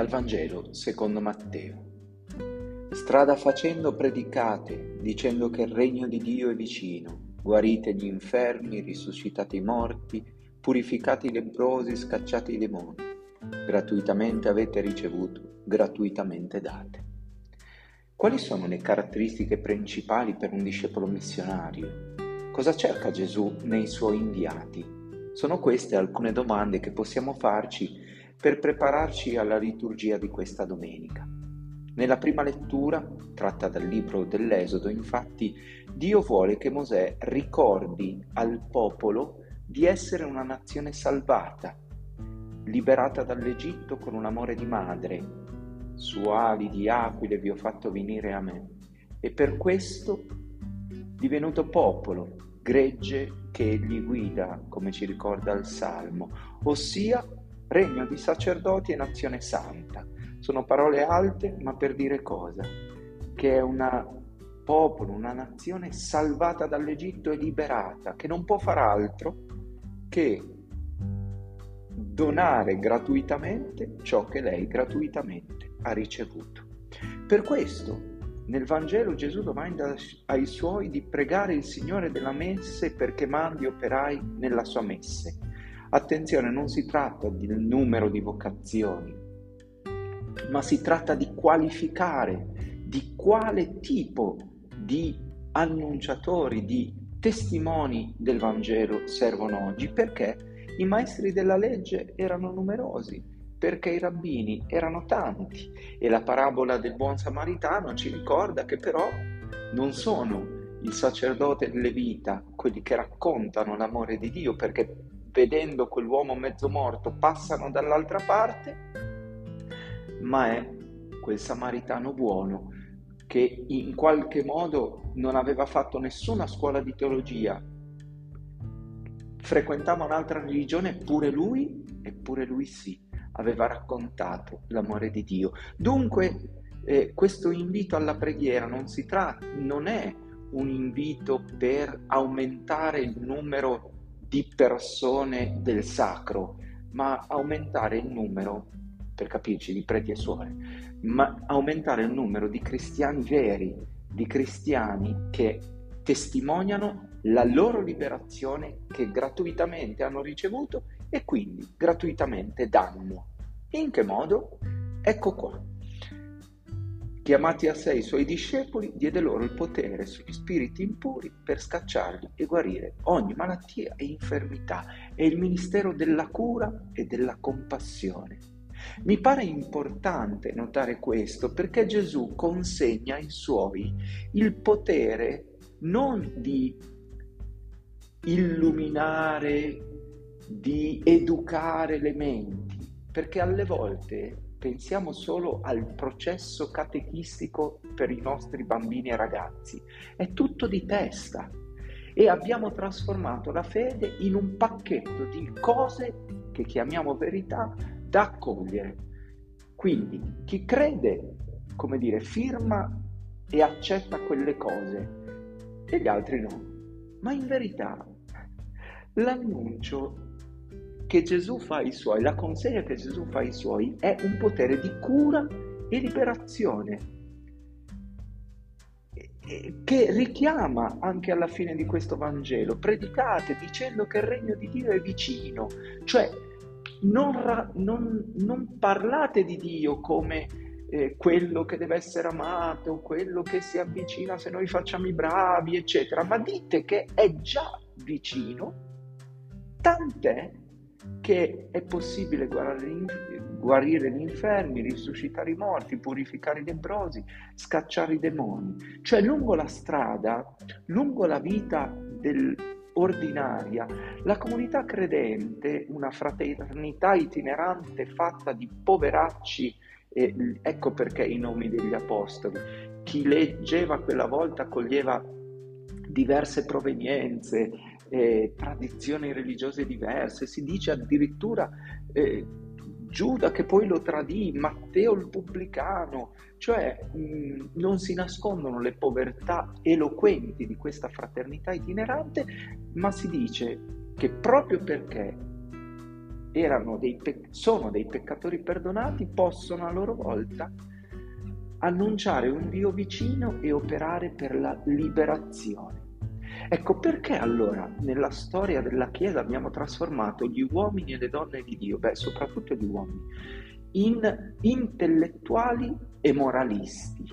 Dal Vangelo secondo Matteo. Strada facendo predicate, dicendo che il regno di Dio è vicino, guarite gli infermi, risuscitate i morti, purificate i lebbrosi, scacciate i demoni. Gratuitamente avete ricevuto, gratuitamente date. Quali sono le caratteristiche principali per un discepolo missionario? Cosa cerca Gesù nei suoi inviati? Sono queste alcune domande che possiamo farci per prepararci alla liturgia di questa domenica. Nella prima lettura, tratta dal libro dell'Esodo, infatti, Dio vuole che Mosè ricordi al popolo di essere una nazione salvata, liberata dall'Egitto con un amore di madre. Su ali di aquile vi ho fatto venire a me. E per questo, divenuto popolo, gregge che egli guida, come ci ricorda il Salmo, ossia regno di sacerdoti e nazione santa. Sono parole alte, ma per dire cosa? Che è un popolo, una nazione salvata dall'Egitto e liberata, che non può far altro che donare gratuitamente ciò che lei gratuitamente ha ricevuto. Per questo nel Vangelo Gesù domanda ai suoi di pregare il Signore della messe perché mandi operai nella sua messe Attenzione, non si tratta del numero di vocazioni, ma si tratta di qualificare di quale tipo di annunciatori, di testimoni del Vangelo servono oggi, perché? I maestri della legge erano numerosi, perché i rabbini erano tanti. E la parabola del buon samaritano ci ricorda che però non sono il sacerdote e il levita quelli che raccontano l'amore di Dio, perché vedendo quell'uomo mezzo morto, passano dall'altra parte, ma è quel samaritano buono che in qualche modo non aveva fatto nessuna scuola di teologia, frequentava un'altra religione, eppure lui, eppure lui sì, aveva raccontato l'amore di Dio. Dunque, eh, questo invito alla preghiera non si tratta, non è un invito per aumentare il numero di persone del sacro, ma aumentare il numero, per capirci, di preti e suore, ma aumentare il numero di cristiani veri, di cristiani che testimoniano la loro liberazione che gratuitamente hanno ricevuto e quindi gratuitamente danno. In che modo? Ecco qua. Chiamati a sé i suoi discepoli, diede loro il potere sugli spiriti impuri per scacciarli e guarire ogni malattia e infermità e il ministero della cura e della compassione. Mi pare importante notare questo perché Gesù consegna ai suoi il potere non di illuminare, di educare le menti, perché alle volte pensiamo solo al processo catechistico per i nostri bambini e ragazzi, è tutto di testa e abbiamo trasformato la fede in un pacchetto di cose che chiamiamo verità da accogliere. Quindi chi crede, come dire, firma e accetta quelle cose e gli altri no. Ma in verità l'annuncio che Gesù fa ai suoi, la consegna che Gesù fa ai suoi è un potere di cura e liberazione che richiama anche alla fine di questo Vangelo, predicate dicendo che il regno di Dio è vicino, cioè non, ra- non, non parlate di Dio come eh, quello che deve essere amato, quello che si avvicina se noi facciamo i bravi, eccetera, ma dite che è già vicino, tant'è che è possibile guarire gli infermi, risuscitare i morti, purificare i lebbrosi, scacciare i demoni. Cioè lungo la strada, lungo la vita ordinaria, la comunità credente, una fraternità itinerante fatta di poveracci, e ecco perché i nomi degli apostoli. Chi leggeva quella volta coglieva diverse provenienze, eh, tradizioni religiose diverse, si dice addirittura eh, Giuda che poi lo tradì, Matteo il pubblicano, cioè mh, non si nascondono le povertà eloquenti di questa fraternità itinerante, ma si dice che proprio perché dei pe- sono dei peccatori perdonati possono a loro volta annunciare un Dio vicino e operare per la liberazione. Ecco perché allora nella storia della Chiesa abbiamo trasformato gli uomini e le donne di Dio, beh soprattutto gli uomini, in intellettuali e moralisti.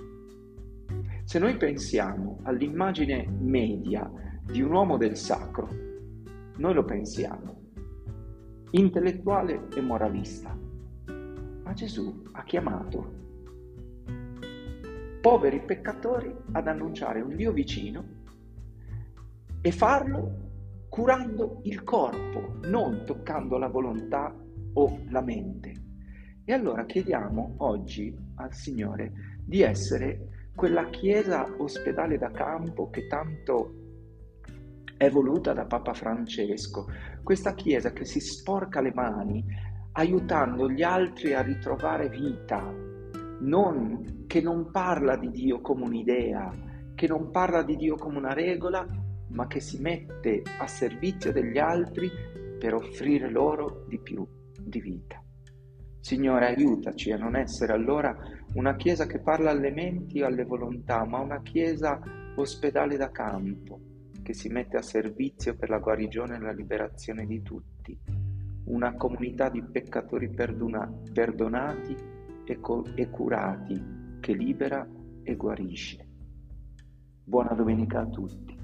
Se noi pensiamo all'immagine media di un uomo del sacro, noi lo pensiamo, intellettuale e moralista. Ma Gesù ha chiamato poveri peccatori ad annunciare un Dio vicino e farlo curando il corpo, non toccando la volontà o la mente. E allora chiediamo oggi al Signore di essere quella chiesa ospedale da campo che tanto è voluta da Papa Francesco, questa chiesa che si sporca le mani aiutando gli altri a ritrovare vita, non, che non parla di Dio come un'idea, che non parla di Dio come una regola, ma che si mette a servizio degli altri per offrire loro di più di vita. Signore, aiutaci a non essere allora una chiesa che parla alle menti o alle volontà, ma una chiesa ospedale da campo, che si mette a servizio per la guarigione e la liberazione di tutti, una comunità di peccatori perdona- perdonati e, co- e curati che libera e guarisce. Buona domenica a tutti.